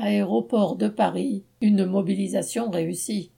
Aéroport de Paris, une mobilisation réussie.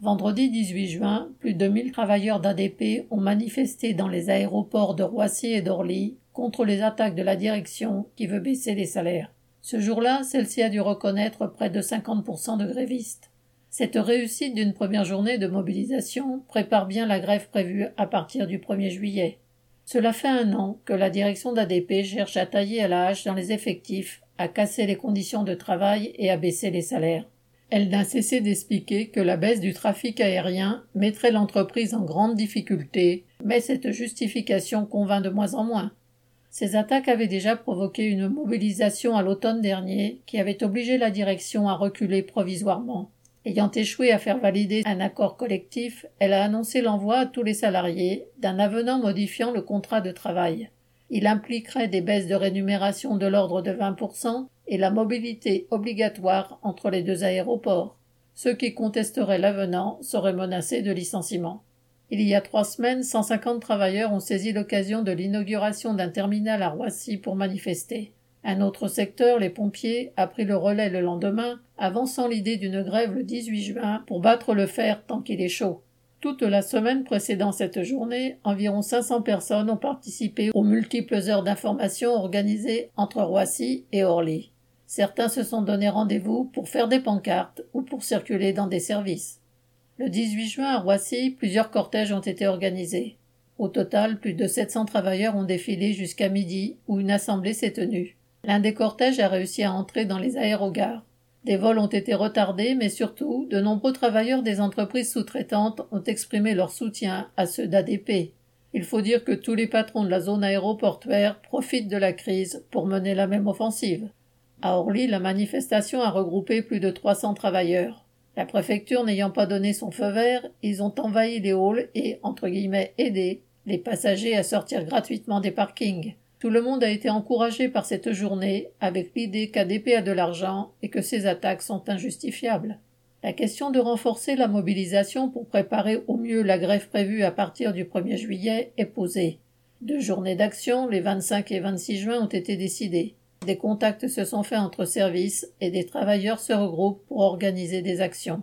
Vendredi 18 juin, plus de 1000 travailleurs d'ADP ont manifesté dans les aéroports de Roissy et d'Orly contre les attaques de la direction qui veut baisser les salaires. Ce jour-là, celle-ci a dû reconnaître près de 50% de grévistes. Cette réussite d'une première journée de mobilisation prépare bien la grève prévue à partir du 1er juillet. Cela fait un an que la direction d'ADP cherche à tailler à la hache dans les effectifs à casser les conditions de travail et à baisser les salaires. Elle n'a cessé d'expliquer que la baisse du trafic aérien mettrait l'entreprise en grande difficulté, mais cette justification convainc de moins en moins. Ces attaques avaient déjà provoqué une mobilisation à l'automne dernier qui avait obligé la direction à reculer provisoirement. Ayant échoué à faire valider un accord collectif, elle a annoncé l'envoi à tous les salariés d'un avenant modifiant le contrat de travail. Il impliquerait des baisses de rémunération de l'ordre de 20% et la mobilité obligatoire entre les deux aéroports. Ceux qui contesteraient l'avenant seraient menacés de licenciement. Il y a trois semaines, 150 travailleurs ont saisi l'occasion de l'inauguration d'un terminal à Roissy pour manifester. Un autre secteur, les pompiers, a pris le relais le lendemain, avançant l'idée d'une grève le 18 juin pour battre le fer tant qu'il est chaud. Toute la semaine précédant cette journée, environ 500 personnes ont participé aux multiples heures d'information organisées entre Roissy et Orly. Certains se sont donné rendez-vous pour faire des pancartes ou pour circuler dans des services. Le 18 juin à Roissy, plusieurs cortèges ont été organisés. Au total, plus de 700 travailleurs ont défilé jusqu'à midi où une assemblée s'est tenue. L'un des cortèges a réussi à entrer dans les aérogares. Des vols ont été retardés, mais surtout, de nombreux travailleurs des entreprises sous-traitantes ont exprimé leur soutien à ceux d'ADP. Il faut dire que tous les patrons de la zone aéroportuaire profitent de la crise pour mener la même offensive. À Orly, la manifestation a regroupé plus de 300 travailleurs. La préfecture n'ayant pas donné son feu vert, ils ont envahi les halls et, entre guillemets, aidé les passagers à sortir gratuitement des parkings. Tout le monde a été encouragé par cette journée avec l'idée qu'ADP a de l'argent et que ces attaques sont injustifiables. La question de renforcer la mobilisation pour préparer au mieux la grève prévue à partir du 1er juillet est posée. Deux journées d'action, les 25 et 26 juin, ont été décidées. Des contacts se sont faits entre services et des travailleurs se regroupent pour organiser des actions.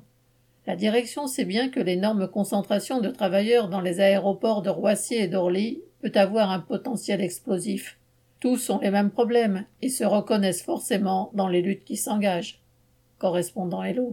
La direction sait bien que l'énorme concentration de travailleurs dans les aéroports de Roissy et d'Orly peut avoir un potentiel explosif. Tous ont les mêmes problèmes et se reconnaissent forcément dans les luttes qui s'engagent. Correspondant Hello.